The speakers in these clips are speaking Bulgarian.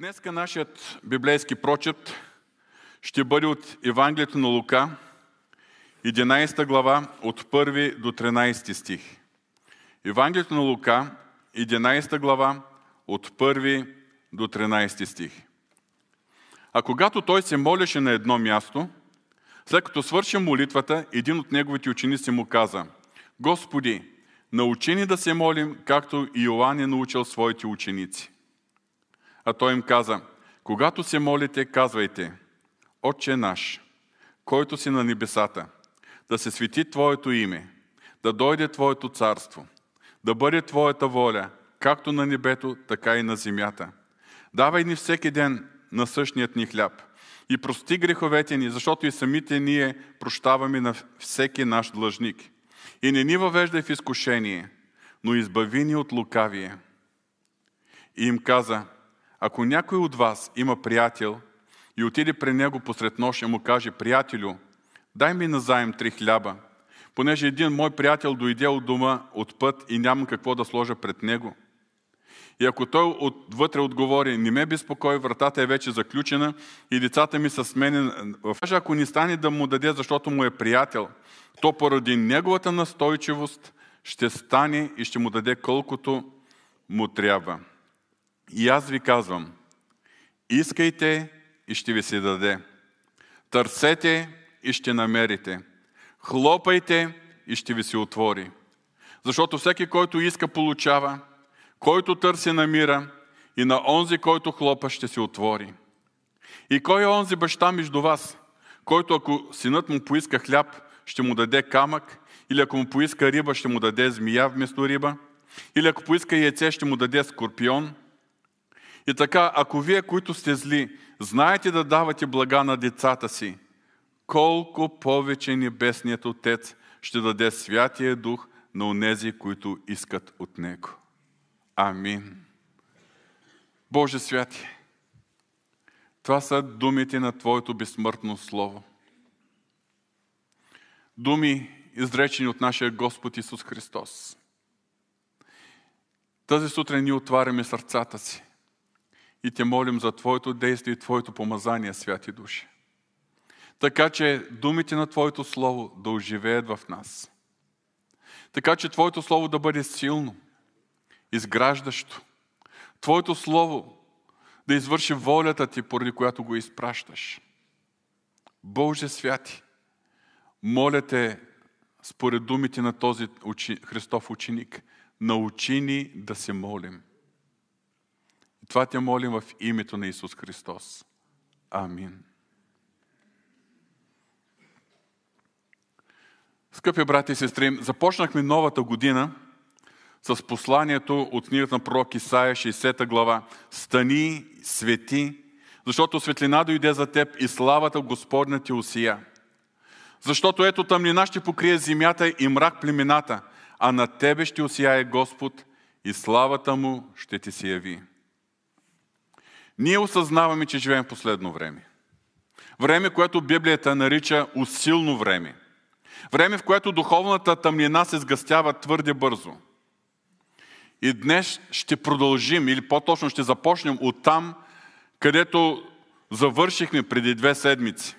Днеска нашият библейски прочет ще бъде от Евангелието на Лука, 11 глава, от 1 до 13 стих. Евангелието на Лука, 11 глава, от 1 до 13 стих. А когато той се молеше на едно място, след като свърши молитвата, един от неговите ученици му каза, Господи, научи ни да се молим, както и Йоанн е научил своите ученици. А той им каза, когато се молите, казвайте, Отче наш, който си на небесата, да се свети Твоето име, да дойде Твоето царство, да бъде Твоята воля, както на небето, така и на земята. Давай ни всеки ден на същият ни хляб и прости греховете ни, защото и самите ние прощаваме на всеки наш длъжник. И не ни въвеждай в изкушение, но избави ни от лукавие. И им каза, ако някой от вас има приятел и отиде при него посред нощ и му каже, приятелю, дай ми назаем три хляба, понеже един мой приятел дойде от дома от път и нямам какво да сложа пред него. И ако той отвътре отговори, не ме безпокой, вратата е вече заключена и децата ми са с мен, ако ни стане да му даде, защото му е приятел, то поради неговата настойчивост ще стане и ще му даде колкото му трябва. И аз ви казвам, искайте и ще ви се даде. Търсете и ще намерите. Хлопайте и ще ви се отвори. Защото всеки, който иска, получава, който търси, намира и на онзи, който хлопа, ще се отвори. И кой е онзи баща между вас, който ако синът му поиска хляб, ще му даде камък, или ако му поиска риба, ще му даде змия вместо риба, или ако поиска яйце, ще му даде скорпион – и така, ако вие, които сте зли, знаете да давате блага на децата си, колко повече Небесният Отец ще даде Святия Дух на онези, които искат от Него. Амин. Боже святи, това са думите на Твоето безсмъртно Слово. Думи, изречени от нашия Господ Исус Христос. Тази сутрин ни отваряме сърцата си и те молим за Твоето действие и Твоето помазание, святи души. Така че думите на Твоето Слово да оживеят в нас. Така че Твоето Слово да бъде силно, изграждащо. Твоето Слово да извърши волята Ти, поради която го изпращаш. Боже святи, моля Те, според думите на този Христов ученик, научи ни да се молим. Това те молим в името на Исус Христос. Амин. Скъпи брати и сестри, започнахме новата година с посланието от книгата на пророк Исаия, 60 глава. Стани, свети, защото светлина дойде за теб и славата Господня ти усия. Защото ето тъмнина ще покрие земята и мрак племената, а на тебе ще усияе Господ и славата му ще ти се яви. Ние осъзнаваме, че живеем в последно време. Време, което Библията нарича усилно време. Време, в което духовната тъмнина се сгъстява твърде бързо. И днес ще продължим, или по-точно ще започнем от там, където завършихме преди две седмици.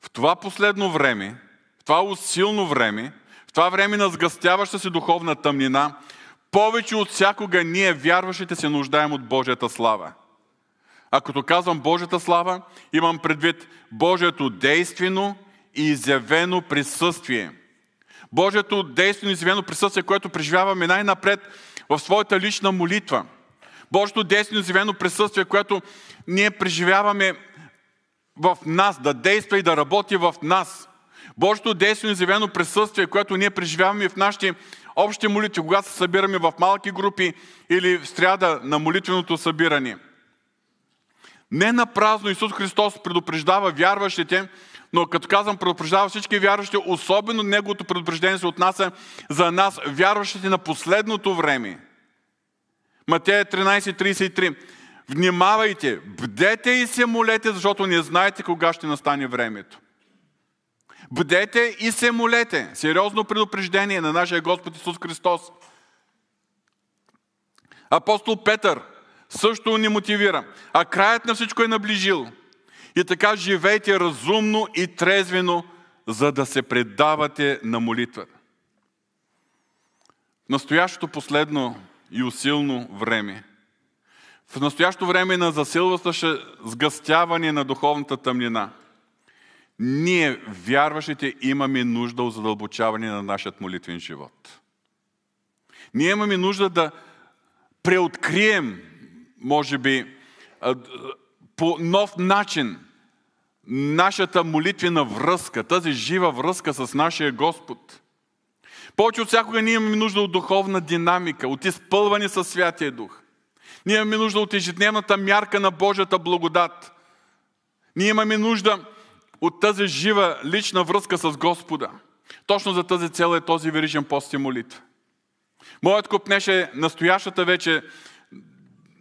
В това последно време, в това усилно време, в това време на сгъстяваща се духовна тъмнина, повече от всякога ние, вярващите, се нуждаем от Божията слава. А като казвам Божията слава, имам предвид Божието действено и изявено присъствие. Божието действено и изявено присъствие, което преживяваме най-напред в своята лична молитва. Божието действено и изявено присъствие, което ние преживяваме в нас, да действа и да работи в нас. Божието действено и изявено присъствие, което ние преживяваме в нашите общи молитви, когато се събираме в малки групи или в стряда на молитвеното събиране – не на празно Исус Христос предупреждава вярващите, но като казвам предупреждава всички вярващи, особено Неговото предупреждение се отнася за нас, вярващите на последното време. Матея 13.33 Внимавайте, бдете и се молете, защото не знаете кога ще настане времето. Бдете и се молете. Сериозно предупреждение на нашия Господ Исус Христос. Апостол Петър също ни мотивира. А краят на всичко е наближил. И така живейте разумно и трезвено, за да се предавате на молитва. Настоящото последно и усилно време, в настоящото време на засилваща сгъстяване на духовната тъмнина, ние, вярващите, имаме нужда от задълбочаване на нашия молитвен живот. Ние имаме нужда да преоткрием, може би, по нов начин нашата молитвена връзка, тази жива връзка с нашия Господ. Повече от всякога ние имаме нужда от духовна динамика, от изпълване със Святия Дух. Ние имаме нужда от ежедневната мярка на Божията благодат. Ние имаме нужда от тази жива лична връзка с Господа. Точно за тази цел е този верижен пост и молитва. Моят купнеш е настоящата вече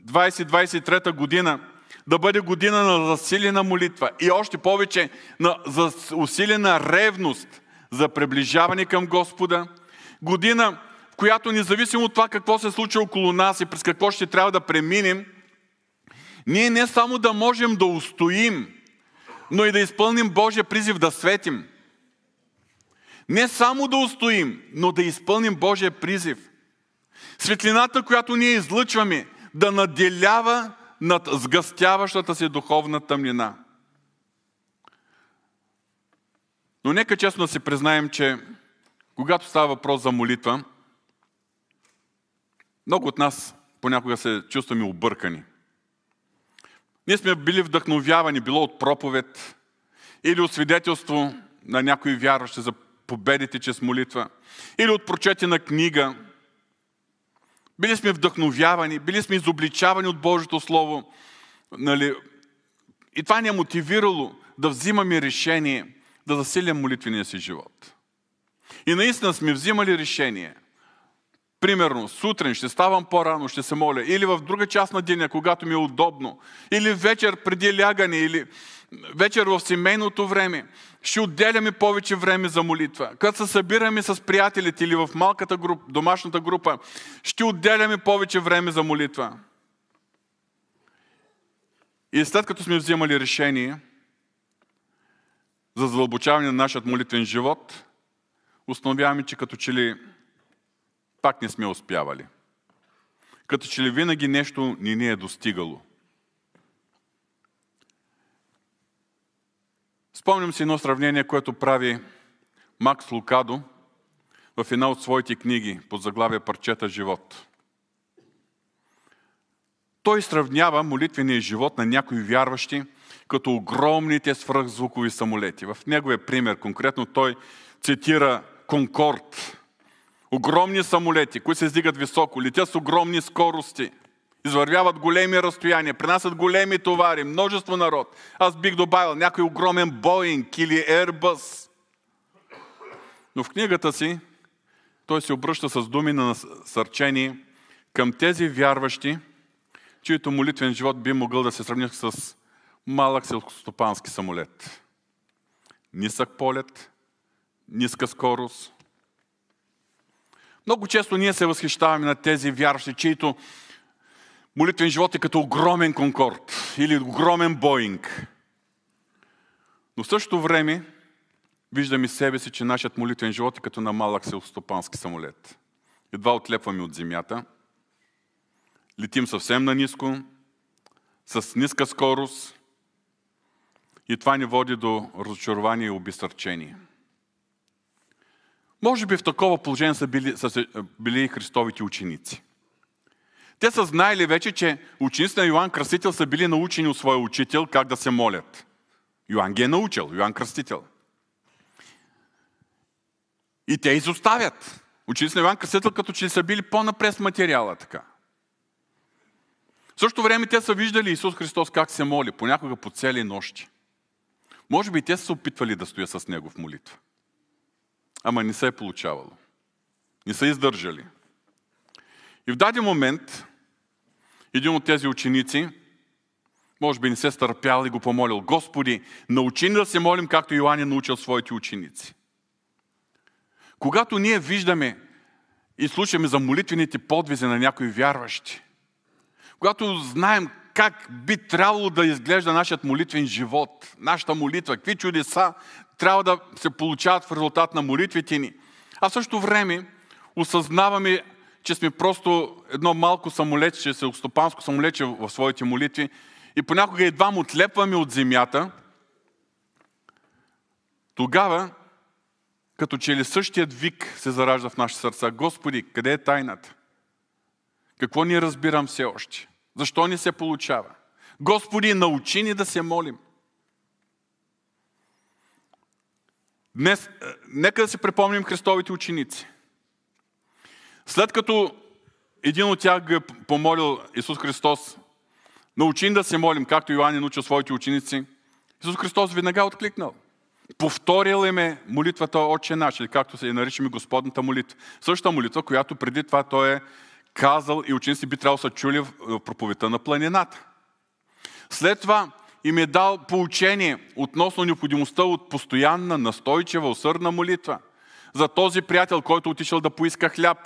2023 година да бъде година на засилена молитва и още повече на усилена ревност за приближаване към Господа. Година, в която независимо от това какво се случва около нас и през какво ще трябва да преминем, ние не само да можем да устоим, но и да изпълним Божия призив да светим. Не само да устоим, но да изпълним Божия призив. Светлината, която ние излъчваме, да наделява над сгъстяващата се духовна тъмнина. Но нека честно да си признаем, че когато става въпрос за молитва, много от нас понякога се чувстваме объркани. Ние сме били вдъхновявани, било от проповед или от свидетелство на някои вярващи за победите чрез молитва, или от прочетена книга – били сме вдъхновявани, били сме изобличавани от Божието Слово. Нали? И това ни е мотивирало да взимаме решение да засилям молитвения си живот. И наистина сме взимали решение. Примерно, сутрин ще ставам по-рано, ще се моля. Или в друга част на деня, когато ми е удобно. Или вечер преди лягане, или вечер в семейното време ще отделяме повече време за молитва. Когато се събираме с приятелите или в малката група, домашната група, ще отделяме повече време за молитва. И след като сме вземали решение за задълбочаване на нашия молитвен живот, установяваме, че като че ли пак не сме успявали. Като че ли винаги нещо ни не е достигало. Спомням си едно сравнение, което прави Макс Лукадо в една от своите книги под заглавие Парчета живот. Той сравнява молитвения живот на някои вярващи като огромните свръхзвукови самолети. В неговия пример конкретно той цитира Конкорд. Огромни самолети, които се издигат високо, летят с огромни скорости – Извървяват големи разстояния, принасят големи товари, множество народ. Аз бих добавил някой огромен Боинг или Airbus. Но в книгата си той се обръща с думи на насърчение към тези вярващи, чието молитвен живот би могъл да се сравни с малък селскостопански самолет. Нисък полет, ниска скорост. Много често ние се възхищаваме на тези вярващи, чието молитвен живот е като огромен Конкорд или огромен Боинг. Но в същото време виждаме себе си, че нашият молитвен живот е като на малък селстопански самолет. Едва отлепваме от земята, летим съвсем на ниско, с ниска скорост и това ни води до разочарование и обесърчение. Може би в такова положение са били, са били и Христовите ученици. Те са знаели вече, че учениците на Йоанн Кръстител са били научени от своя учител как да се молят. Йоанн ги е научил, Йоанн Кръстител. И те изоставят. Учениците на Йоанн Кръстител като че са били по-напред с материала така. В същото време те са виждали Исус Христос как се моли, понякога по цели нощи. Може би те са опитвали да стоят с Него в молитва. Ама не се е получавало. Не са издържали. И в даден момент един от тези ученици, може би не се стърпял и го помолил, Господи, научи ни да се молим, както Йоанн е научил своите ученици. Когато ние виждаме и слушаме за молитвените подвизи на някои вярващи, когато знаем как би трябвало да изглежда нашият молитвен живот, нашата молитва, какви чудеса трябва да се получават в резултат на молитвите ни. А в същото време осъзнаваме, че сме просто едно малко самолече, селстопанско самолече в своите молитви и понякога едва му отлепваме от земята, тогава, като че ли същият вик се заражда в нашите сърца. Господи, къде е тайната? Какво ни разбирам все още? Защо ни се получава? Господи, научи ни да се молим. Днес, е, нека да си припомним Христовите ученици. След като един от тях го е помолил Исус Христос, научи да се молим, както Йоанн е научил своите ученици, Исус Христос веднага откликнал. Повторил им е молитвата Отче наш, както се наричаме Господната молитва. Същата молитва, която преди това той е казал и ученици би трябвало са чули в проповедта на планината. След това им е дал поучение относно необходимостта от постоянна, настойчива, усърдна молитва. За този приятел, който отишъл да поиска хляб.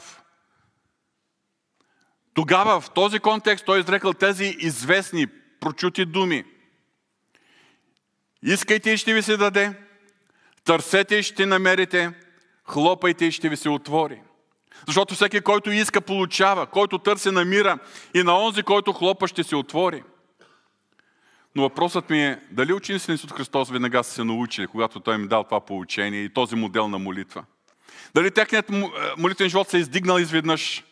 Тогава в този контекст той е изрекал тези известни, прочути думи. Искайте и ще ви се даде, търсете и ще намерите, хлопайте и ще ви се отвори. Защото всеки, който иска, получава, който търси, намира и на онзи, който хлопа, ще се отвори. Но въпросът ми е, дали учениците на Исус Христос веднага са се научили, когато Той им дал това поучение и този модел на молитва? Дали техният е, молитвен живот се е издигнал изведнъж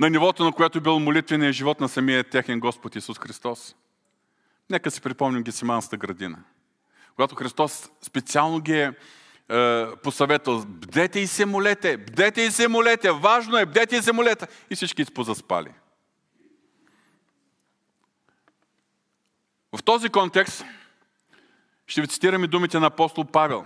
на нивото, на което е бил молитвеният живот на самия техен Господ Исус Христос? Нека си припомним Гесиманската градина. Когато Христос специално ги е е, посъветвал, бдете и се молете, бдете и се молете, важно е, бдете и се молете. И всички позаспали. В този контекст ще ви цитираме думите на апостол Павел.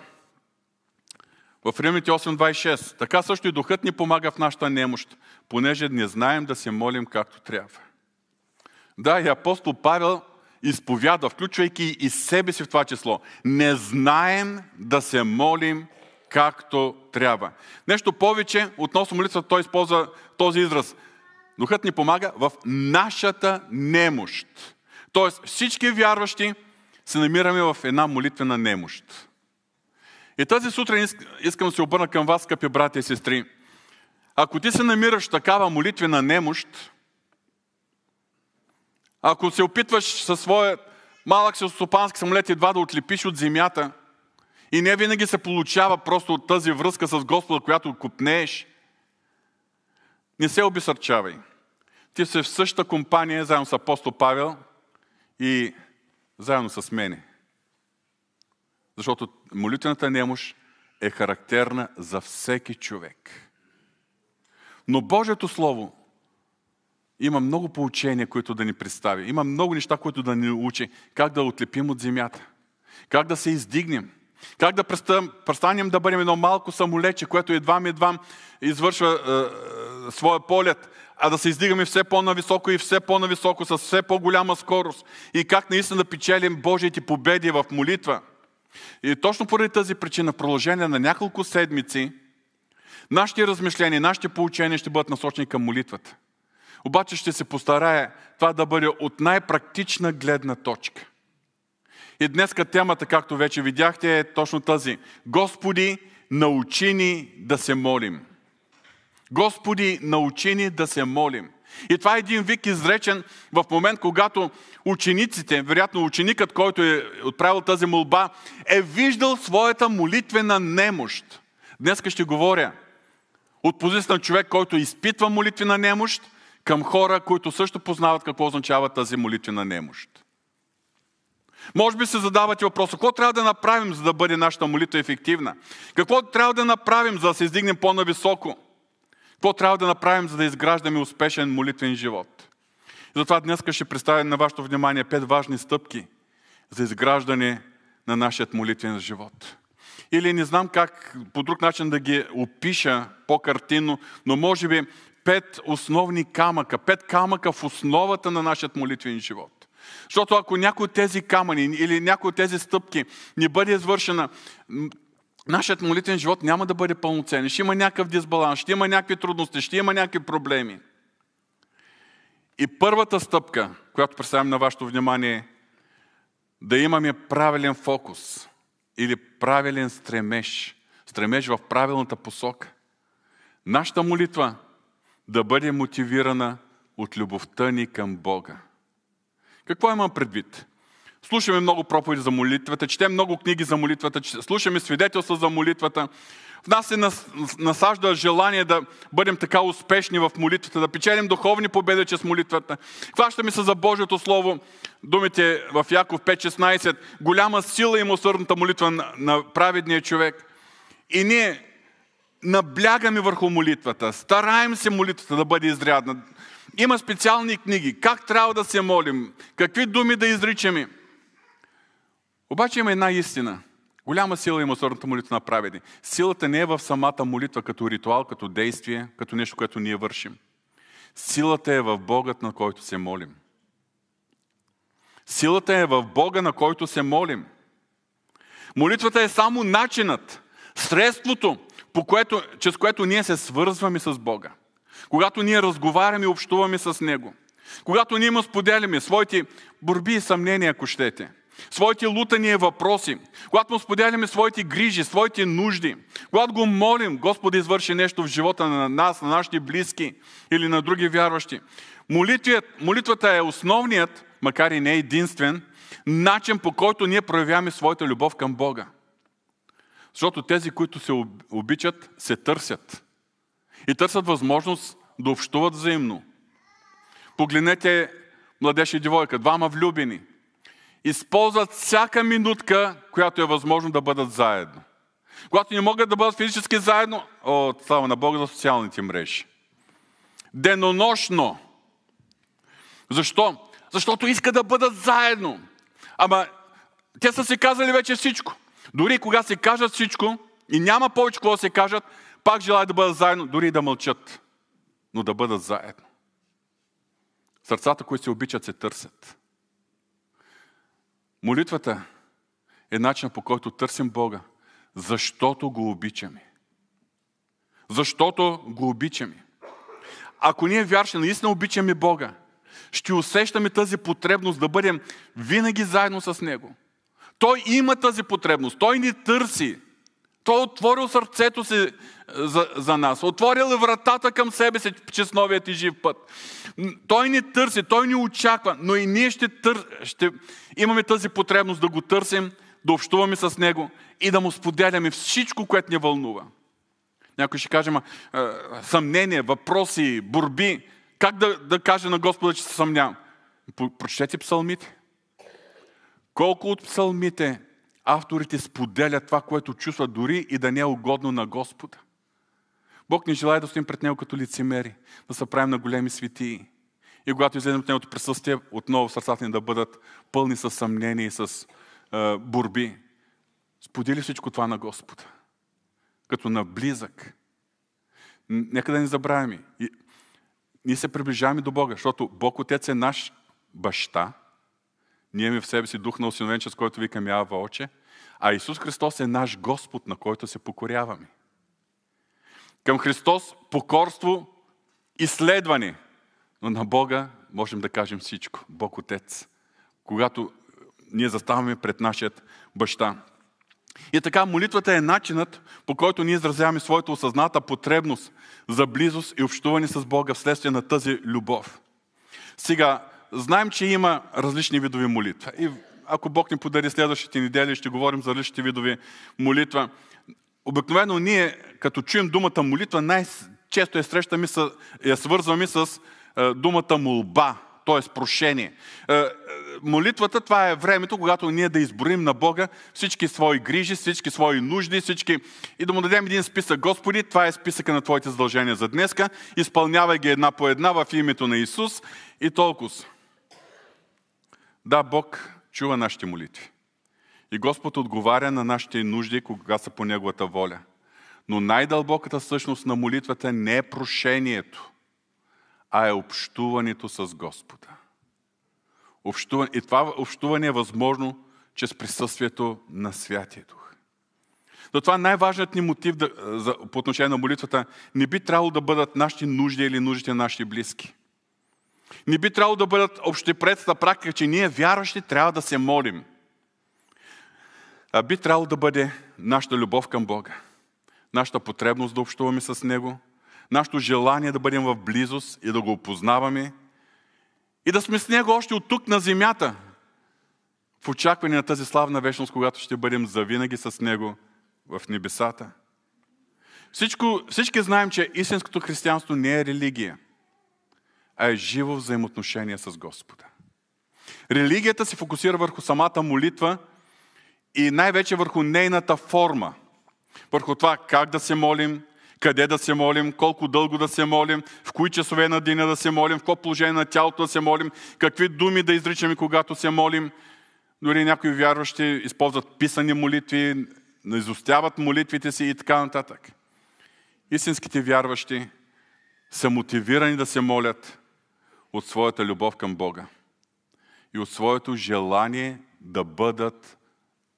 В Римите 8.26. Така също и Духът ни помага в нашата немощ, понеже не знаем да се молим както трябва. Да, и апостол Павел изповяда, включвайки и себе си в това число. Не знаем да се молим както трябва. Нещо повече относно молитвата, той използва този израз. Духът ни помага в нашата немощ. Тоест всички вярващи се намираме в една молитвена немощ. И тази сутрин искам да се обърна към вас, скъпи брати и сестри. Ако ти се намираш в такава молитвена немощ, ако се опитваш със своя малък селстопански самолет едва да отлепиш от земята и не винаги се получава просто от тази връзка с Господа, която купнееш, не се обесърчавай. Ти си в същата компания, заедно с апостол Павел и заедно с мене. Защото молитвената немощ е характерна за всеки човек. Но Божието Слово има много поучения, които да ни представи. Има много неща, които да ни учи. Как да отлепим от земята. Как да се издигнем. Как да престанем да бъдем едно малко самолече, което едва едва извършва е, е, своя полет, а да се издигаме все по-нависоко и все по-нависоко, с все по-голяма скорост. И как наистина да печелим Божиите победи в молитва. И точно поради тази причина, продължение на няколко седмици, нашите размишления, нашите поучения ще бъдат насочени към молитвата. Обаче ще се постарая това да бъде от най-практична гледна точка. И днеска темата, както вече видяхте, е точно тази. Господи, научи ни да се молим. Господи, научи ни да се молим. И това е един вик изречен в момент, когато учениците, вероятно ученикът, който е отправил тази молба, е виждал своята молитвена немощ. Днеска ще говоря от позицията на човек, който изпитва молитвена немощ, към хора, които също познават какво означава тази молитвена немощ. Може би се задавате въпроса, какво трябва да направим, за да бъде нашата молитва ефективна? Какво трябва да направим, за да се издигнем по-нависоко? Какво трябва да направим, за да изграждаме успешен молитвен живот? И затова днес ще представя на вашето внимание пет важни стъпки за изграждане на нашия молитвен живот. Или не знам как по друг начин да ги опиша по-картинно, но може би пет основни камъка, пет камъка в основата на нашия молитвен живот. Защото ако някой от тези камъни или някой от тези стъпки не бъде извършена, нашият молитвен живот няма да бъде пълноценен. Ще има някакъв дисбаланс, ще има някакви трудности, ще има някакви проблеми. И първата стъпка, която представям на вашето внимание е да имаме правилен фокус или правилен стремеж, стремеж в правилната посока. Нашата молитва да бъде мотивирана от любовта ни към Бога. Какво имам предвид? Слушаме много проповеди за молитвата, четем много книги за молитвата, слушаме свидетелства за молитвата. В нас се насажда желание да бъдем така успешни в молитвата, да печелим духовни победи чрез молитвата. Хващаме се за Божието Слово, думите в Яков 5.16, голяма сила има усърдната молитва на, праведния човек. И ние наблягаме върху молитвата, стараем се молитвата да бъде изрядна. Има специални книги, как трябва да се молим, какви думи да изричаме. Обаче има една истина. Голяма сила има сърната молитва на праведни. Силата не е в самата молитва като ритуал, като действие, като нещо, което ние вършим. Силата е в Богът, на който се молим. Силата е в Бога, на който се молим. Молитвата е само начинът, средството, по което, чрез което ние се свързваме с Бога. Когато ние разговаряме и общуваме с Него. Когато ние му споделяме своите борби и съмнения, ако щете. Своите лутания въпроси. Когато му споделяме своите грижи, своите нужди. Когато го молим, Господ извърши нещо в живота на нас, на нашите близки или на други вярващи. молитвата е основният, макар и не единствен, начин по който ние проявяваме своята любов към Бога. Защото тези, които се обичат, се търсят. И търсят възможност да общуват взаимно. Погледнете младеж и девойка, двама влюбени. Използват всяка минутка, която е възможно да бъдат заедно. Когато не могат да бъдат физически заедно, о, слава на Бога за социалните мрежи. Денонощно. Защо? Защото искат да бъдат заедно. Ама те са си казали вече всичко. Дори кога се кажат всичко и няма повече какво да се кажат, пак желаят да бъдат заедно, дори и да мълчат, но да бъдат заедно. Сърцата, които се обичат, се търсят. Молитвата е начин по който търсим Бога, защото го обичаме. Защото го обичаме. Ако ние вярши, наистина обичаме Бога, ще усещаме тази потребност да бъдем винаги заедно с Него. Той има тази потребност. Той ни търси. Той е отворил сърцето си е, за, за нас. Отворил е вратата към себе си, чрез новият и жив път. Той ни търси, той ни очаква, но и ние ще, тър... ще имаме тази потребност да го търсим, да общуваме с Него и да му споделяме всичко, което ни вълнува. Някой ще каже, ма, съмнения, въпроси, борби. Как да, да каже на Господа, че се съмнявам? Прочетете псалмите. Колко от псалмите авторите споделят това, което чувстват дори и да не е угодно на Господа. Бог ни желая да стоим пред Него като лицемери, да се правим на големи светии. И когато излезем от Негото присъствие, отново сърцата ни да бъдат пълни с съмнения и с е, борби. Сподели всичко това на Господа. Като на близък. Нека да не забравяме. И, ние се приближаваме до Бога, защото Бог Отец е наш баща, ние имаме в себе си дух на осиновенче, с който викаме Ава Оче, а Исус Христос е наш Господ, на който се покоряваме. Към Христос покорство и следване. Но на Бога можем да кажем всичко. Бог Отец. Когато ние заставаме пред нашият баща. И така, молитвата е начинът, по който ние изразяваме своята осъзната потребност за близост и общуване с Бога вследствие на тази любов. Сега, знаем, че има различни видови молитва. И ако Бог ни подари следващите недели, ще говорим за различните видови молитва. Обикновено ние, като чуем думата молитва, най-често я срещаме, я свързваме с е, думата молба, т.е. прошение. Е, е, молитвата това е времето, когато ние да изброим на Бога всички свои грижи, всички свои нужди, всички и да му дадем един списък. Господи, това е списъка на Твоите задължения за днеска. Изпълнявай ги една по една в името на Исус и толкова. Да, Бог чува нашите молитви. И Господ отговаря на нашите нужди, кога са по Неговата воля. Но най-дълбоката същност на молитвата не е прошението, а е общуването с Господа. Общуване, и това общуване е възможно чрез присъствието на Святия Дух. Затова най-важният ни мотив да, за, по отношение на молитвата не би трябвало да бъдат нашите нужди или нуждите на нашите близки. Не би трябвало да бъдат общепредста практика, че ние вярващи трябва да се молим. А би трябвало да бъде нашата любов към Бога, нашата потребност да общуваме с Него, нашето желание да бъдем в близост и да го опознаваме и да сме с Него още от тук на земята, в очакване на тази славна вечност, когато ще бъдем завинаги с Него в небесата. Всичко, всички знаем, че истинското християнство не е религия, а е живо взаимоотношение с Господа. Религията се фокусира върху самата молитва и най-вече върху нейната форма. Върху това как да се молим, къде да се молим, колко дълго да се молим, в кои часове на деня да се молим, в какво положение на тялото да се молим, какви думи да изричаме, когато се молим. Дори някои вярващи използват писани молитви, изостяват молитвите си и така нататък. Истинските вярващи са мотивирани да се молят от своята любов към Бога и от своето желание да бъдат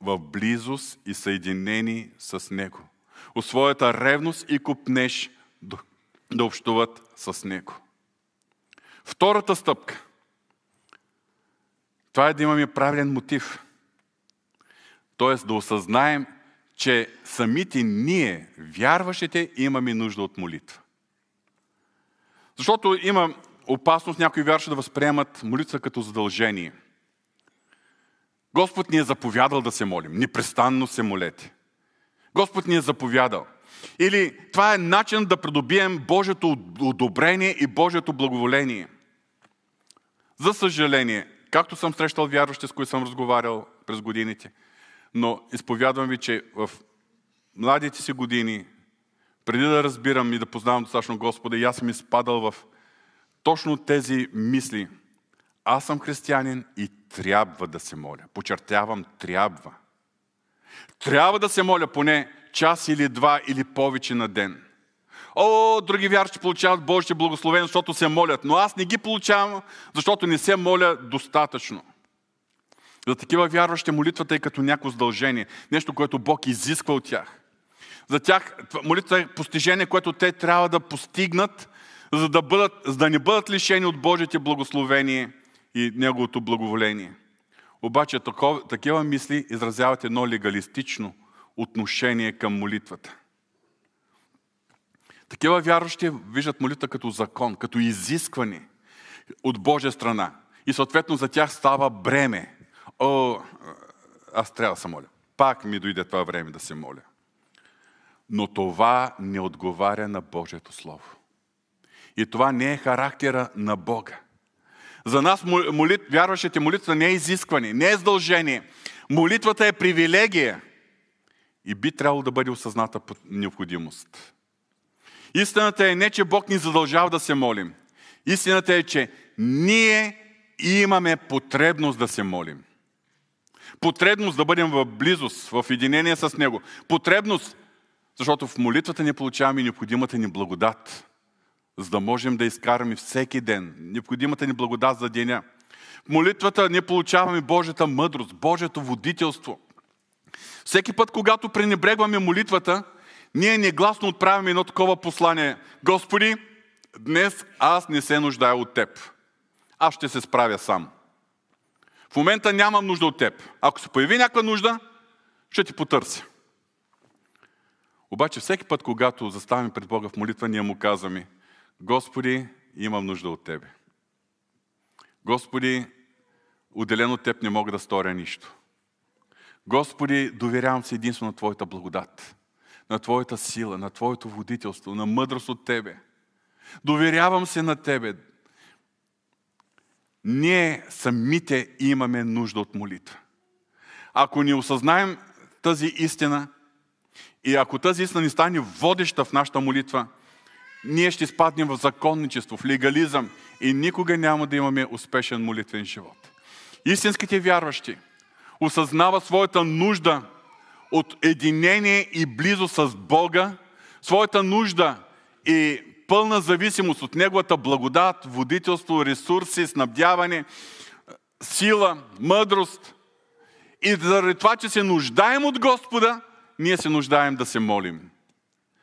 в близост и съединени с Него. От своята ревност и купнеж да общуват с Него. Втората стъпка. Това е да имаме правилен мотив. Тоест да осъзнаем, че самите ние, вярващите, имаме нужда от молитва. Защото има опасност някои вярващи да възприемат молитва като задължение. Господ ни е заповядал да се молим. Непрестанно се молете. Господ ни е заповядал. Или това е начин да придобием Божието одобрение и Божието благоволение. За съжаление, както съм срещал вярващи, с които съм разговарял през годините, но изповядвам ви, че в младите си години, преди да разбирам и да познавам достатъчно Господа, и аз съм изпадал в точно тези мисли. Аз съм християнин и трябва да се моля. Почертявам, трябва. Трябва да се моля поне час или два или повече на ден. О, други вярващи получават Божите благословения, защото се молят, но аз не ги получавам, защото не се моля достатъчно. За такива вярващи молитвата е като някакво задължение, нещо, което Бог изисква от тях. За тях молитвата е постижение, което те трябва да постигнат, за да, бъдат, за да не бъдат лишени от Божите благословение и Неговото благоволение. Обаче такова, такива мисли изразяват едно легалистично отношение към молитвата. Такива вярващи виждат молитва като закон, като изискване от Божия страна. И съответно за тях става бреме. О, аз трябва да се моля. Пак ми дойде това време да се моля. Но това не отговаря на Божието Слово. И това не е характера на Бога. За нас молит, вярващите молитва не е изискване, не е задължение. Молитвата е привилегия и би трябвало да бъде осъзната под необходимост. Истината е не, че Бог ни задължава да се молим. Истината е, че ние имаме потребност да се молим. Потребност да бъдем в близост, в единение с Него. Потребност, защото в молитвата не получаваме необходимата ни благодат за да можем да изкараме всеки ден необходимата ни благодат за деня. В молитвата ние получаваме Божията мъдрост, Божието водителство. Всеки път, когато пренебрегваме молитвата, ние негласно отправяме едно такова послание. Господи, днес аз не се нуждая от Теб. Аз ще се справя сам. В момента нямам нужда от Теб. Ако се появи някаква нужда, ще ти потърся. Обаче всеки път, когато заставаме пред Бога в молитва, ние му казваме – Господи, имам нужда от Тебе. Господи, отделено от Теб не мога да сторя нищо. Господи, доверявам се единствено на Твоята благодат, на Твоята сила, на Твоето водителство, на мъдрост от Тебе. Доверявам се на Тебе. Ние самите имаме нужда от молитва. Ако ни осъзнаем тази истина и ако тази истина ни стане водеща в нашата молитва – ние ще спаднем в законничество, в легализъм и никога няма да имаме успешен молитвен живот. Истинските вярващи осъзнават своята нужда от единение и близо с Бога, своята нужда и пълна зависимост от Неговата благодат, водителство, ресурси, снабдяване, сила, мъдрост. И заради това, че се нуждаем от Господа, ние се нуждаем да се молим.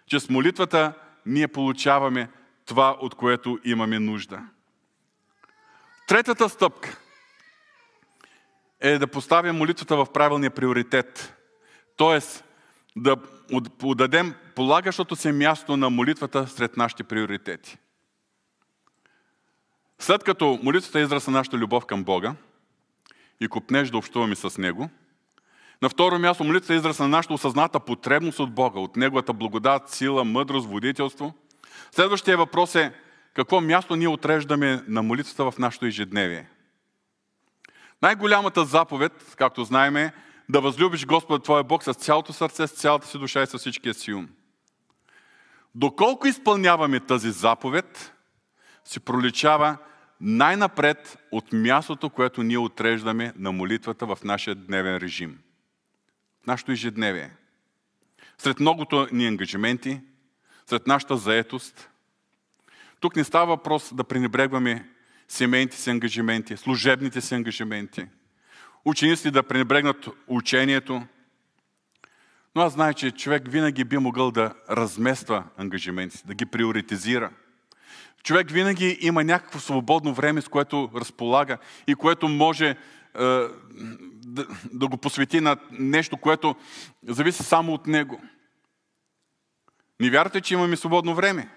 Чрез молитвата ние получаваме това, от което имаме нужда. Третата стъпка е да поставим молитвата в правилния приоритет. Тоест, да отдадем полагащото се място на молитвата сред нашите приоритети. След като молитвата е израз на нашата любов към Бога и купнеш да общуваме с Него, на второ място молитвата е израз на нашата осъзната потребност от Бога, от Неговата благодат, сила, мъдрост, водителство. Следващия въпрос е какво място ние отреждаме на молитвата в нашето ежедневие. Най-голямата заповед, както знаем, е да възлюбиш Господа Твоя Бог с цялото сърце, с цялата си душа и с всичкия си ум. Доколко изпълняваме тази заповед, си проличава най-напред от мястото, което ние отреждаме на молитвата в нашия дневен режим. Нашето ежедневие. Сред многото ни ангажименти, сред нашата заетост. Тук не става въпрос да пренебрегваме семейните си ангажименти, служебните си ангажименти. Учениците да пренебрегнат учението. Но аз знае, че човек винаги би могъл да размества ангажиментите, да ги приоритизира – Човек винаги има някакво свободно време, с което разполага и което може е, да, да го посвети на нещо, което зависи само от него. Не вярвате, че имаме свободно време?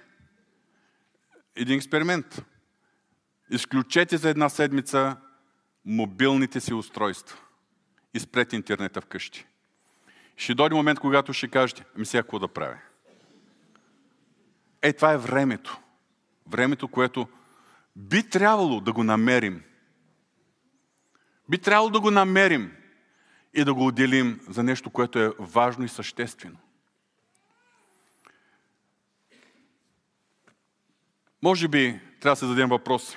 Един експеримент. Изключете за една седмица мобилните си устройства. И спрете интернета вкъщи. Ще дойде момент, когато ще кажете, ами сега какво да правя? Е, това е времето. Времето, което би трябвало да го намерим. Би трябвало да го намерим и да го отделим за нещо, което е важно и съществено. Може би трябва да се зададем въпрос.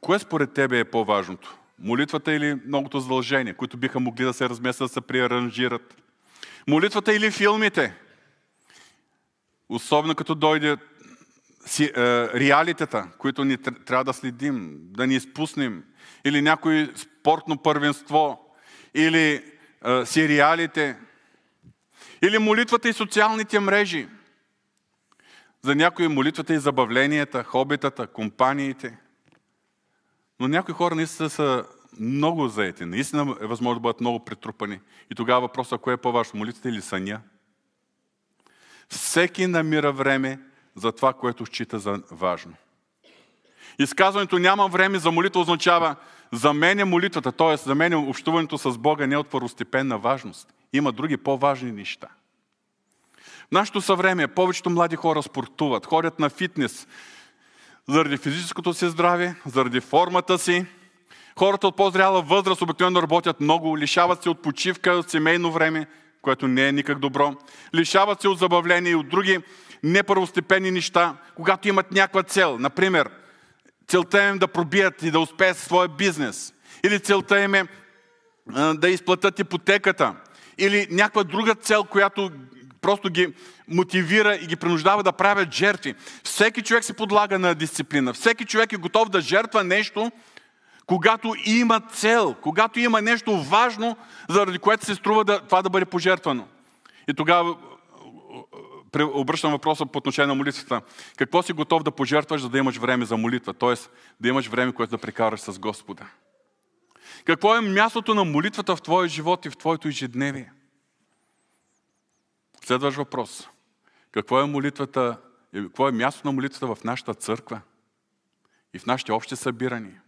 Кое според тебе е по-важното? Молитвата или многото задължения, които биха могли да се разместят, да се преаранжират? Молитвата или филмите? Особено като дойде си, е, реалитета, които ни трябва да следим, да ни изпуснем, или някой спортно първенство, или е, сериалите, или молитвата и социалните мрежи. За някои молитвата и забавленията, хобитата, компаниите. Но някои хора наистина са много заети. Наистина е възможно да бъдат много притрупани. И тогава въпросът, кое е по-важно, молитвата или съня? Всеки намира време за това, което счита за важно. Изказването нямам време за молитва означава за мен е молитвата, т.е. за мен е общуването с Бога не е от първостепенна важност. Има други по-важни неща. В нашето съвремие повечето млади хора спортуват, ходят на фитнес заради физическото си здраве, заради формата си. Хората от по-зряла възраст обикновено работят много, лишават се от почивка, от семейно време, което не е никак добро. Лишават се от забавление и от други непървостепенни неща, когато имат някаква цел. Например, целта им е да пробият и да успеят своя бизнес. Или целта им е да изплатят ипотеката. Или някаква друга цел, която просто ги мотивира и ги принуждава да правят жертви. Всеки човек се подлага на дисциплина. Всеки човек е готов да жертва нещо, когато има цел, когато има нещо важно, заради което се струва да, това да бъде пожертвано. И тогава обръщам въпроса по отношение на молитвата. Какво си готов да пожертваш, за да имаш време за молитва? Тоест, да имаш време, което да прекараш с Господа. Какво е мястото на молитвата в твоя живот и в твоето ежедневие? Следващ въпрос. Какво е молитвата, какво е мястото на молитвата в нашата църква и в нашите общи събирания?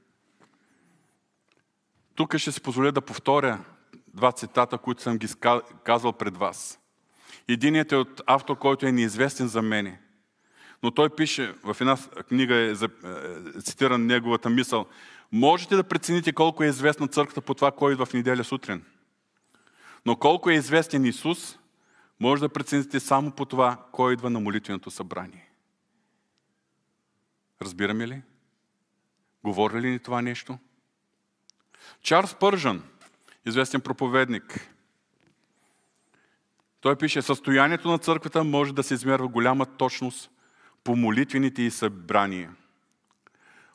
Тук ще си позволя да повторя два цитата, които съм ги казал пред вас. Единият е от автор, който е неизвестен за мене. Но той пише, в една книга е, е цитиран неговата мисъл, можете да прецените колко е известна църквата по това, кой идва в неделя сутрин. Но колко е известен Исус, може да прецените само по това, кой идва на молитвеното събрание. Разбираме ли? Говори ли ни това нещо? Чарлз Пържан, известен проповедник, той пише, състоянието на църквата може да се измерва голяма точност по молитвените и събрания.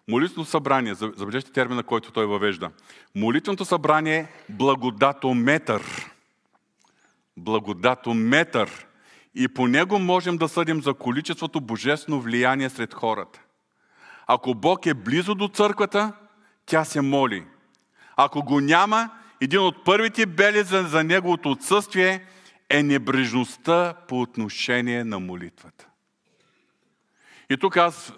Молитвеното събрание, забележете термина, който той въвежда. Молитвеното събрание е благодатометър. Благодатометър. И по него можем да съдим за количеството божествено влияние сред хората. Ако Бог е близо до църквата, тя се моли. Ако го няма, един от първите бели за, за неговото отсъствие е небрежността по отношение на молитвата. И тук аз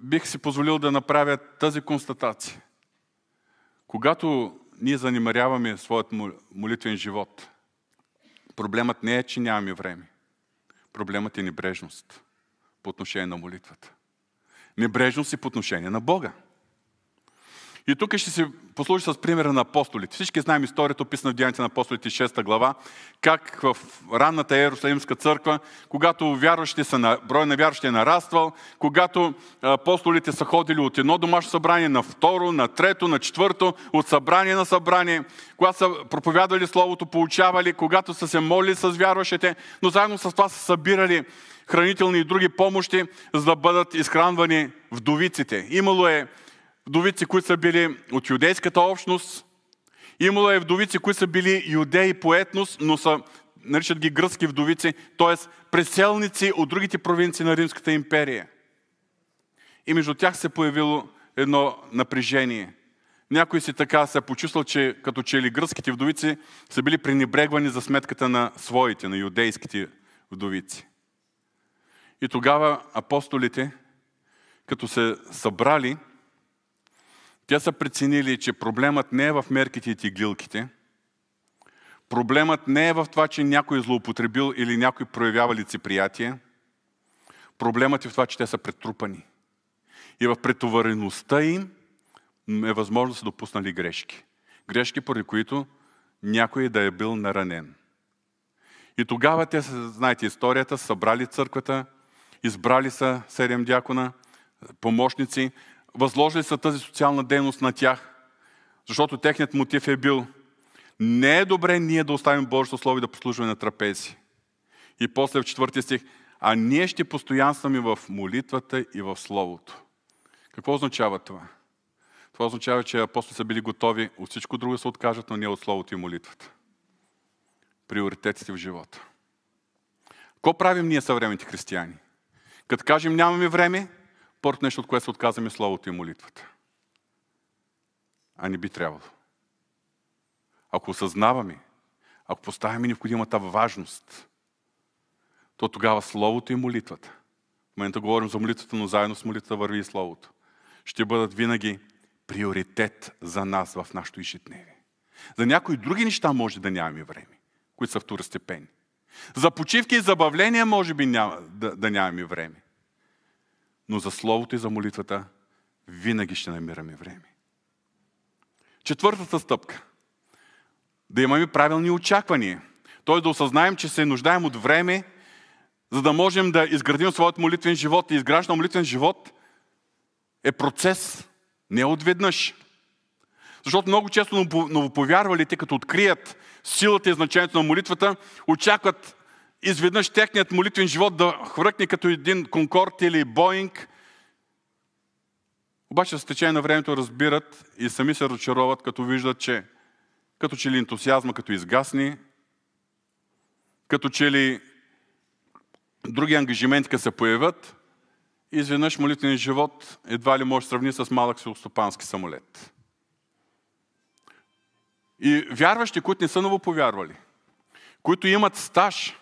бих си позволил да направя тази констатация. Когато ние занимаряваме своят молитвен живот, проблемът не е, че нямаме време. Проблемът е небрежност по отношение на молитвата. Небрежност и по отношение на Бога. И тук ще се послужи с примера на апостолите. Всички знаем историята, описана в Деяните на апостолите 6 глава, как в ранната Иерусалимска църква, когато вярващите са, брой на вярващите е нараствал, когато апостолите са ходили от едно домашно събрание на второ, на трето, на четвърто, от събрание на събрание, когато са проповядвали Словото, получавали, когато са се молили с вярващите, но заедно с това са събирали хранителни и други помощи, за да бъдат изхранвани вдовиците. Имало е вдовици, които са били от юдейската общност. Имало е вдовици, които са били юдеи по етност, но са, наричат ги гръцки вдовици, т.е. преселници от другите провинции на Римската империя. И между тях се появило едно напрежение. Някой си така се е почувствал, че като че ли гръцките вдовици са били пренебрегвани за сметката на своите, на юдейските вдовици. И тогава апостолите, като се събрали, те са преценили, че проблемът не е в мерките и тигилките, проблемът не е в това, че някой е злоупотребил или някой проявява лицеприятие, проблемът е в това, че те са претрупани. И в претовареността им е възможно да са допуснали грешки. Грешки, поради които някой да е бил наранен. И тогава те, знаете историята, събрали църквата, избрали са седем дякона, помощници, възложили са тази социална дейност на тях, защото техният мотив е бил не е добре ние да оставим Божието Слово и да послужваме на трапези. И после в четвъртия стих, а ние ще постоянстваме в молитвата и в Словото. Какво означава това? Това означава, че апостоли са били готови от всичко друго да се откажат, но не от Словото и молитвата. Приоритетите в живота. Какво правим ние съвременните християни? Като кажем нямаме време, първото нещо, от което се отказваме, Словото и молитвата. А не би трябвало. Ако осъзнаваме, ако поставяме необходимата важност, то тогава Словото и молитвата, в момента говорим за молитвата, но заедно с молитвата върви и Словото, ще бъдат винаги приоритет за нас в нашото изжитневие. За някои други неща може да нямаме време, които са второстепени. За почивки и забавления може би няма, да, да нямаме време но за Словото и за молитвата винаги ще намираме време. Четвъртата стъпка. Да имаме правилни очаквания. Т.е. да осъзнаем, че се нуждаем от време, за да можем да изградим своят молитвен живот. И изграждане на молитвен живот е процес, не отведнъж. Защото много често новоповярвалите, като открият силата и значението на молитвата, очакват изведнъж техният молитвен живот да хвъркне като един Конкорд или Боинг. Обаче с течение на времето разбират и сами се разочароват, като виждат, че като че ли ентусиазма като изгасни, като че ли други ангажименти се появят, изведнъж молитвеният живот едва ли може да сравни с малък селостопански самолет. И вярващи, които не са новоповярвали, които имат стаж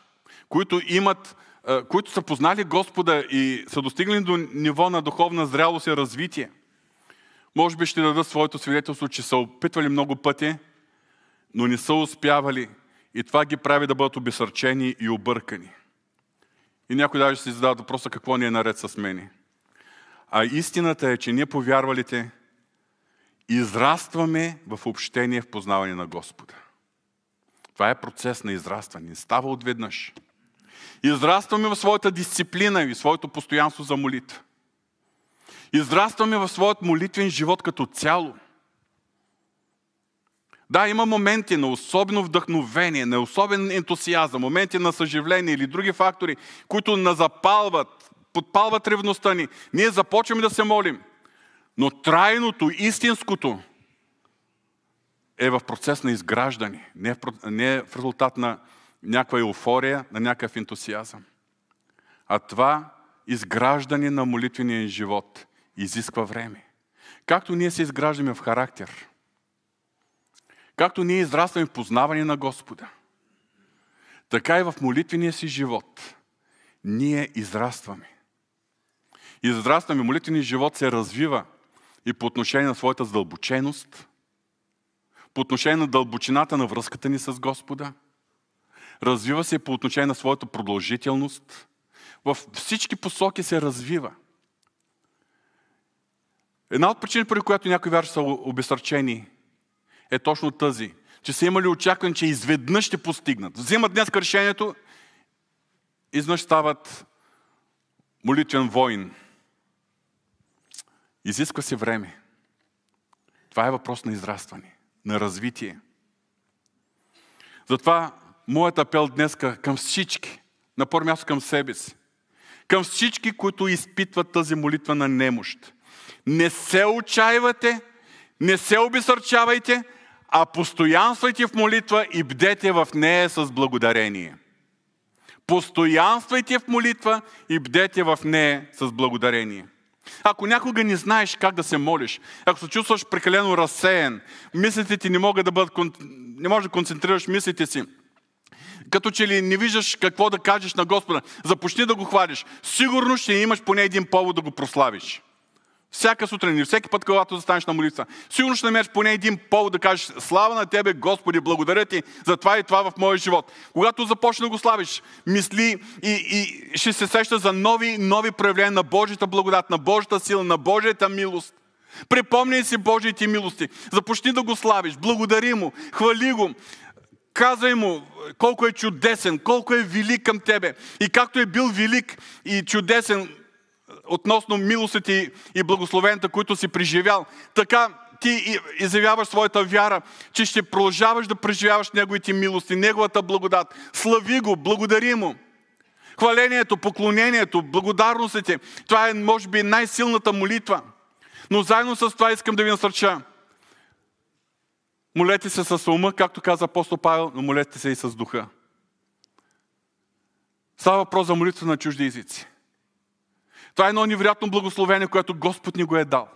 които имат, които са познали Господа и са достигнали до ниво на духовна зрялост и развитие. Може би ще дадат своето свидетелство, че са опитвали много пъти, но не са успявали. И това ги прави да бъдат обесърчени и объркани. И някой даже си задава въпроса какво ни е наред с мене. А истината е, че ние повярвалите израстваме в общение в познаване на Господа. Това е процес на израстване. Не става отведнъж. Израстваме в своята дисциплина и своето постоянство за молитва. Израстваме в своят молитвен живот като цяло. Да, има моменти на особено вдъхновение, на особен ентусиазъм, моменти на съживление или други фактори, които назапалват, подпалват ревността ни. Ние започваме да се молим. Но трайното, истинското е в процес на изграждане, не е в резултат на някаква еуфория, на някакъв ентусиазъм. А това изграждане на молитвения живот изисква време. както ние се изграждаме в характер, както ние израстваме в познаване на Господа, така и в молитвения си живот ние израстваме. Израстваме, молитвеният живот се развива и по отношение на своята задълбоченост, по отношение на дълбочината на връзката ни с Господа, развива се по отношение на своята продължителност, в всички посоки се развива. Една от причините, поради която някои вярши са обесърчени, е точно тази, че са имали очакване, че изведнъж ще постигнат. Взимат днес решението, изведнъж стават молитвен воин. Изисква се време. Това е въпрос на израстване, на развитие. Затова моят апел днес към всички, на първо място към себе си, към всички, които изпитват тази молитва на немощ. Не се отчаивате, не се обесърчавайте, а постоянствайте в молитва и бдете в нея с благодарение. Постоянствайте в молитва и бдете в нея с благодарение. Ако някога не знаеш как да се молиш, ако се чувстваш прекалено разсеян, мислите ти не могат да бъдат, не можеш да концентрираш мислите си, като че ли не виждаш какво да кажеш на Господа, започни да го хвалиш. Сигурно ще имаш поне един повод да го прославиш. Всяка сутрин и всеки път, когато застанеш на молитва, сигурно ще намериш поне един повод да кажеш Слава на Тебе, Господи, благодаря Ти за това и това в моя живот. Когато започнеш да го славиш, мисли и, и ще се сеща за нови, нови проявления на Божията благодат, на Божията сила, на Божията милост. Припомняй си Божиите милости. Започни да го славиш. Благодари му. Хвали го. Казвай му колко е чудесен, колко е велик към тебе. И както е бил велик и чудесен относно милостите и благословенията, които си преживял, така ти изявяваш своята вяра, че ще продължаваш да преживяваш Неговите милости, Неговата благодат. Слави Го, благодари Му. Хвалението, поклонението, благодарностите, това е, може би, най-силната молитва. Но заедно с това искам да ви насърча. Молете се с ума, както каза апостол Павел, но молете се и с духа. Става въпрос за молитва на чужди езици. Това е едно невероятно благословение, което Господ ни го е дал.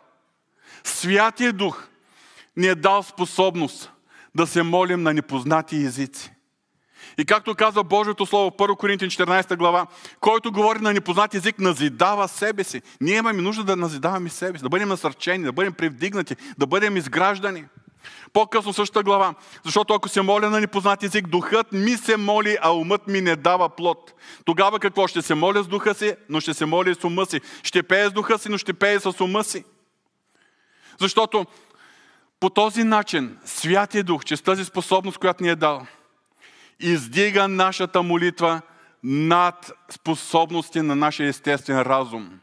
Святия Дух ни е дал способност да се молим на непознати езици. И както казва Божието Слово в 1 Коринтин 14 глава, който говори на непознат език, назидава себе си. Ние имаме нужда да назидаваме себе си, да бъдем насърчени, да бъдем превдигнати, да бъдем изграждани. По-късно същата глава. Защото ако се моля на непознат език, духът ми се моли, а умът ми не дава плод. Тогава какво? Ще се моля с духа си, но ще се моля и с ума си. Ще пее с духа си, но ще пее с ума си. Защото по този начин Святия Дух, чрез тази способност, която ни е дал, издига нашата молитва над способности на нашия естествен разум.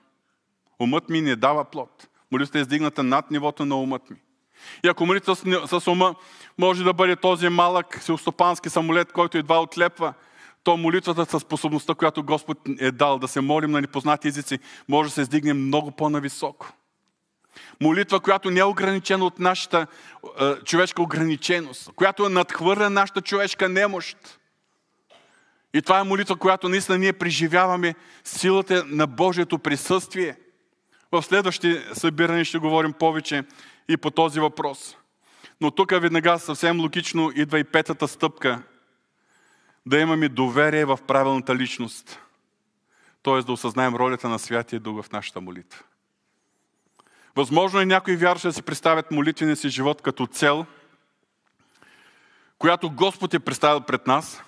Умът ми не дава плод. Молитвата е издигната над нивото на умът ми. И ако молитва с, с ума може да бъде този малък селстопански самолет, който едва отлепва, то молитвата с способността, която Господ е дал да се молим на непознати езици, може да се издигне много по-нависоко. Молитва, която не е ограничена от нашата е, човешка ограниченост, която е надхвърля нашата човешка немощ. И това е молитва, която наистина ние преживяваме силата на Божието присъствие. В следващите събиране ще говорим повече и по този въпрос. Но тук веднага съвсем логично идва и петата стъпка. Да имаме доверие в правилната личност. Т.е. да осъзнаем ролята на Святия Дух в нашата молитва. Възможно е някои вярващи да си представят молитвения си живот като цел, която Господ е представил пред нас,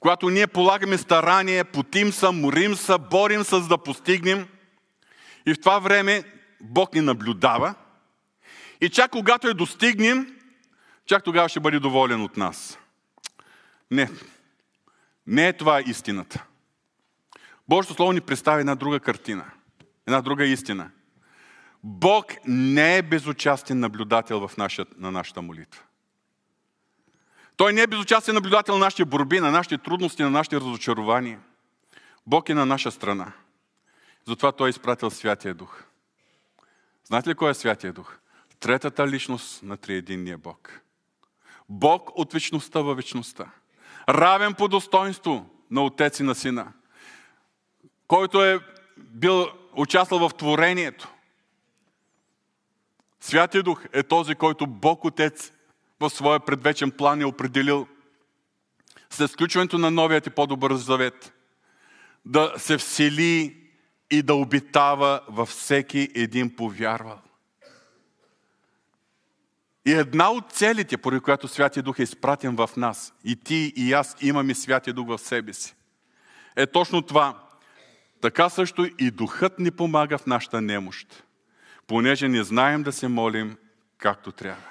която ние полагаме старание, потим са, морим са, борим се, за да постигнем. И в това време Бог ни наблюдава – и чак когато я достигнем, чак тогава ще бъде доволен от нас. Не. Не е това истината. Божието Слово ни представя една друга картина. Една друга истина. Бог не е безучастен наблюдател в наша, на нашата молитва. Той не е безучастен наблюдател на нашите борби, на нашите трудности, на нашите разочарования. Бог е на наша страна. Затова Той е изпратил Святия Дух. Знаете ли кой е Святия Дух? Третата личност на триединния Бог. Бог от вечността във вечността. Равен по достоинство на Отец и на Сина. Който е бил участвал в творението. Святия Дух е този, който Бог Отец в своя предвечен план е определил след сключването на новият и по-добър завет да се всели и да обитава във всеки един повярвал. И една от целите, поради която Святия Дух е изпратен в нас, и ти и аз имаме Святия Дух в себе си, е точно това. Така също и Духът ни помага в нашата немощ, понеже не знаем да се молим както трябва.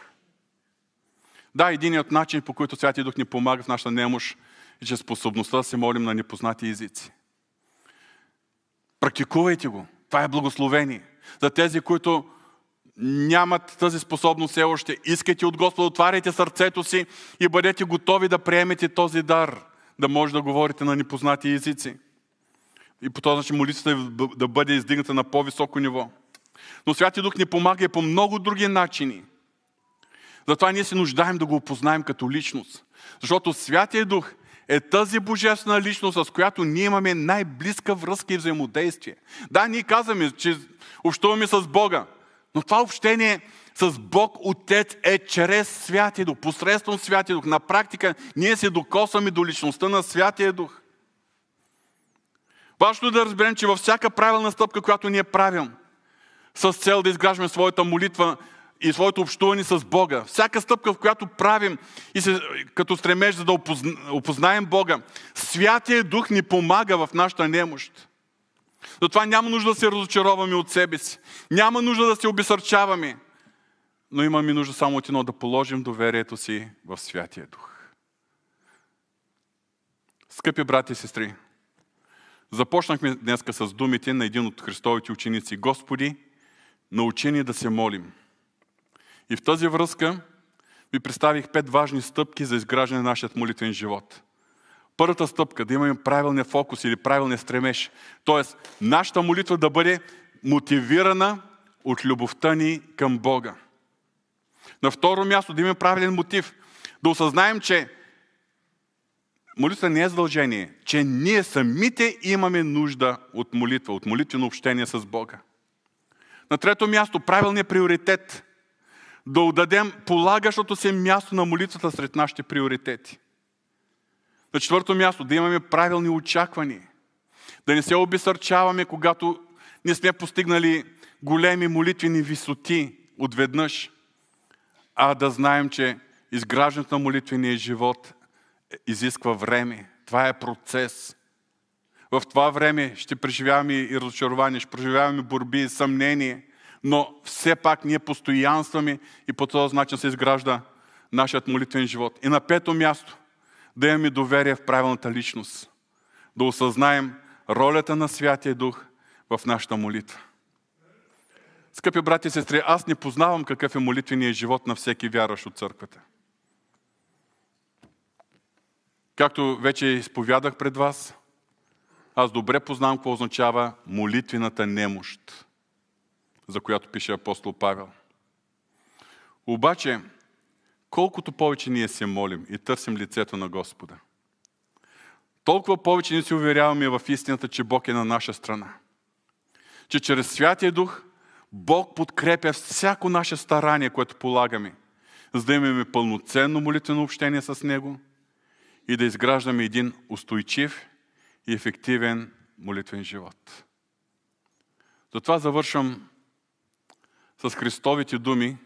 Да, един от начин, по който Святия Дух ни помага в нашата немощ, е че способността да се молим на непознати езици. Практикувайте го. Това е благословение. За тези, които нямат тази способност все още, искайте от Господа, отваряйте сърцето си и бъдете готови да приемете този дар, да може да говорите на непознати езици. И по този начин молитвата да бъде издигната на по-високо ниво. Но Святия Дух ни помага и по много други начини. Затова ние се нуждаем да го опознаем като личност. Защото Святия Дух е тази божествена личност, с която ние имаме най-близка връзка и взаимодействие. Да, ние казваме, че общуваме с Бога, но това общение с Бог Отец е чрез Святия Дух, посредством Святия Дух. На практика ние се докосваме до личността на Святия Дух. Важно е да разберем, че във всяка правилна стъпка, която ние правим, с цел да изграждаме своята молитва и своето общуване с Бога, всяка стъпка, в която правим и се, като стремеж за да опознаем Бога, Святия Дух ни помага в нашата немощ. Затова няма нужда да се разочароваме от себе си. Няма нужда да се обесърчаваме. Но имаме нужда само от едно да положим доверието си в Святия Дух. Скъпи брати и сестри, започнахме днес с думите на един от Христовите ученици. Господи, научи ни да се молим. И в тази връзка ви представих пет важни стъпки за изграждане на нашия молитвен живот. Първата стъпка да имаме правилния фокус или правилния стремеж. Тоест, нашата молитва да бъде мотивирана от любовта ни към Бога. На второ място да имаме правилен мотив. Да осъзнаем, че молитва не е задължение, че ние самите имаме нужда от молитва, от молитвено общение с Бога. На трето място, правилният приоритет. Да отдадем полагащото се място на молитвата сред нашите приоритети. На четвърто място, да имаме правилни очаквания. Да не се обесърчаваме, когато не сме постигнали големи молитвени висоти отведнъж, а да знаем, че изграждането на молитвения живот изисква време. Това е процес. В това време ще преживяваме и разочарование, ще преживяваме борби и съмнение, но все пак ние постоянстваме и по този начин се изгражда нашият молитвен живот. И на пето място, да имаме доверие в правилната личност, да осъзнаем ролята на Святия Дух в нашата молитва. Скъпи брати и сестри, аз не познавам какъв е молитвеният живот на всеки вярващ от църквата. Както вече изповядах пред вас, аз добре познавам какво означава молитвената немощ, за която пише апостол Павел. Обаче, колкото повече ние се молим и търсим лицето на Господа, толкова повече ние се уверяваме в истината, че Бог е на наша страна. Че чрез Святия Дух Бог подкрепя всяко наше старание, което полагаме, за да имаме пълноценно молитвено общение с Него и да изграждаме един устойчив и ефективен молитвен живот. Затова завършвам с Христовите думи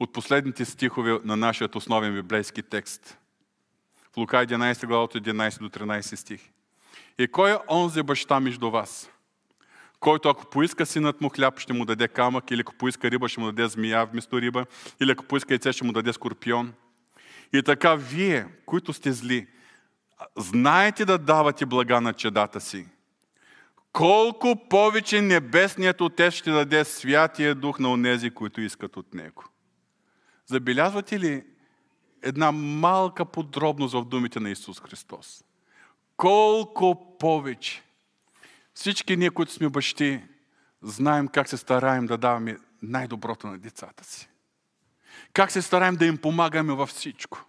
от последните стихове на нашия основен библейски текст. В Лука 11 глава от 11 до 13 стих. И кой е онзи баща между вас, който ако поиска синът му хляб, ще му даде камък, или ако поиска риба, ще му даде змия вместо риба, или ако поиска яйце, ще му даде скорпион. И така вие, които сте зли, знаете да давате блага на чедата си. Колко повече Небесният Отец ще даде Святия Дух на онези, които искат от Него. Забелязвате ли една малка подробност в думите на Исус Христос? Колко повече всички ние, които сме бащи, знаем как се стараем да даваме най-доброто на децата си. Как се стараем да им помагаме във всичко.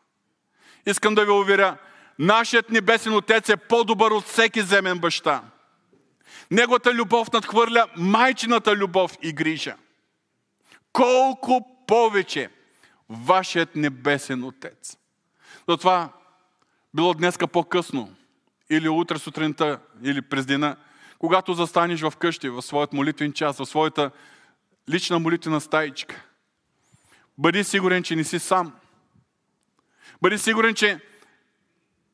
Искам да ви уверя, нашият небесен Отец е по-добър от всеки земен баща. Неговата любов надхвърля майчината любов и грижа. колко повече вашият небесен Отец. Затова било днеска по-късно, или утре сутринта, или през деня, когато застанеш в къщи, в своят молитвен час, в своята лична молитвена стаичка, бъди сигурен, че не си сам. Бъди сигурен, че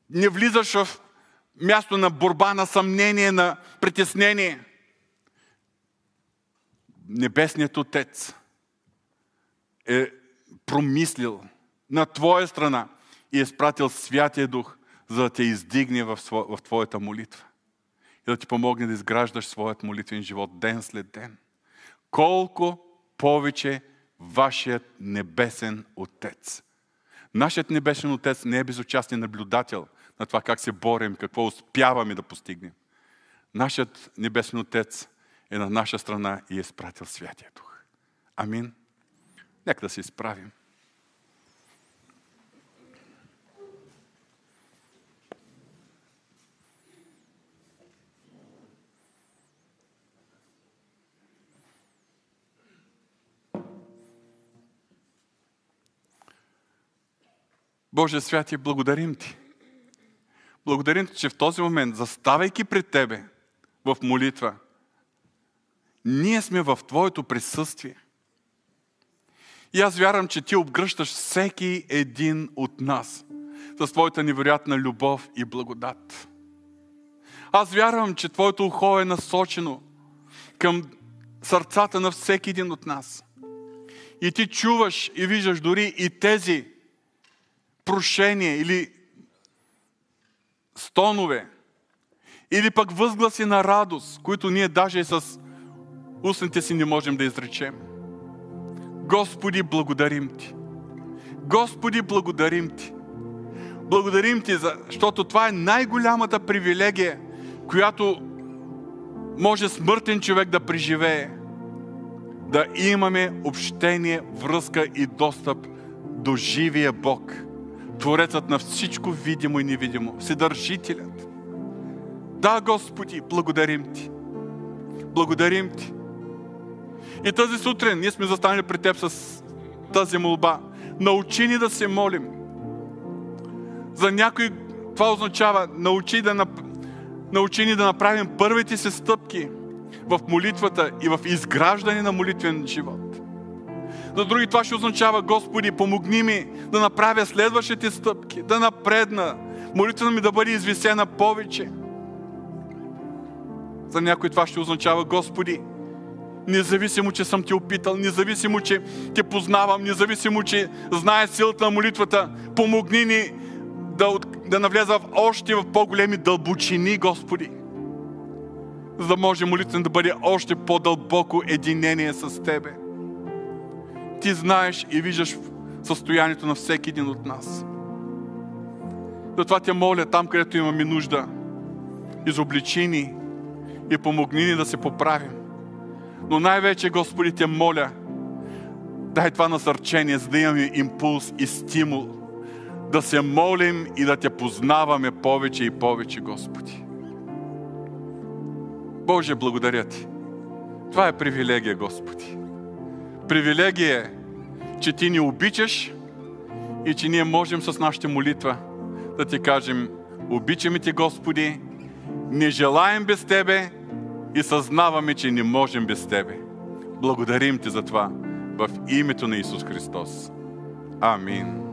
не влизаш в място на борба, на съмнение, на притеснение. Небесният Отец е промислил на твоя страна и е спратил Святия Дух, за да те издигне в, твоята молитва и да ти помогне да изграждаш своят молитвен живот ден след ден. Колко повече вашият небесен Отец. Нашият небесен Отец не е безучастен наблюдател на това как се борим, какво успяваме да постигнем. Нашият небесен Отец е на наша страна и е спратил Святия Дух. Амин. Нека да се изправим. Боже святи, благодарим Ти. Благодарим Ти, че в този момент, заставайки пред Тебе в молитва, ние сме в Твоето присъствие. И аз вярвам, че Ти обгръщаш всеки един от нас с Твоята невероятна любов и благодат. Аз вярвам, че Твоето ухо е насочено към сърцата на всеки един от нас. И Ти чуваш и виждаш дори и тези прошения или стонове, или пък възгласи на радост, които ние даже и с устните си не можем да изречем. Господи, благодарим Ти. Господи, благодарим Ти. Благодарим Ти, защото това е най-голямата привилегия, която може смъртен човек да преживее. Да имаме общение, връзка и достъп до живия Бог. Творецът на всичко видимо и невидимо. Вседържителят. Да, Господи, благодарим Ти. Благодарим Ти. И тази сутрин ние сме застанали при Теб с тази молба. Научи ни да се молим. За някой това означава научи, да, научи ни да направим първите си стъпки в молитвата и в изграждане на молитвен живот. За други това ще означава, Господи, помогни ми да направя следващите стъпки, да напредна, молитвата ми да бъде извисена повече. За някой това ще означава, Господи, независимо, че съм те опитал, независимо, че те познавам, независимо, че знае силата на молитвата, помогни ни да, да навляза в още в по-големи дълбочини, Господи. За да може молитвата да бъде още по-дълбоко единение с Тебе. Ти знаеш и виждаш състоянието на всеки един от нас. Затова те моля там, където имаме нужда, изобличи ни и помогни ни да се поправим. Но най-вече, Господи, те моля, дай това насърчение, за да имаме импулс и стимул да се молим и да Те познаваме повече и повече, Господи. Боже, благодаря Ти. Това е привилегия, Господи. Привилегия е, че Ти ни обичаш и че ние можем с нашата молитва да Ти кажем, обичаме Ти, Господи, не желаем без Тебе и съзнаваме, че не можем без Тебе. Благодарим Ти за това в името на Исус Христос. Амин.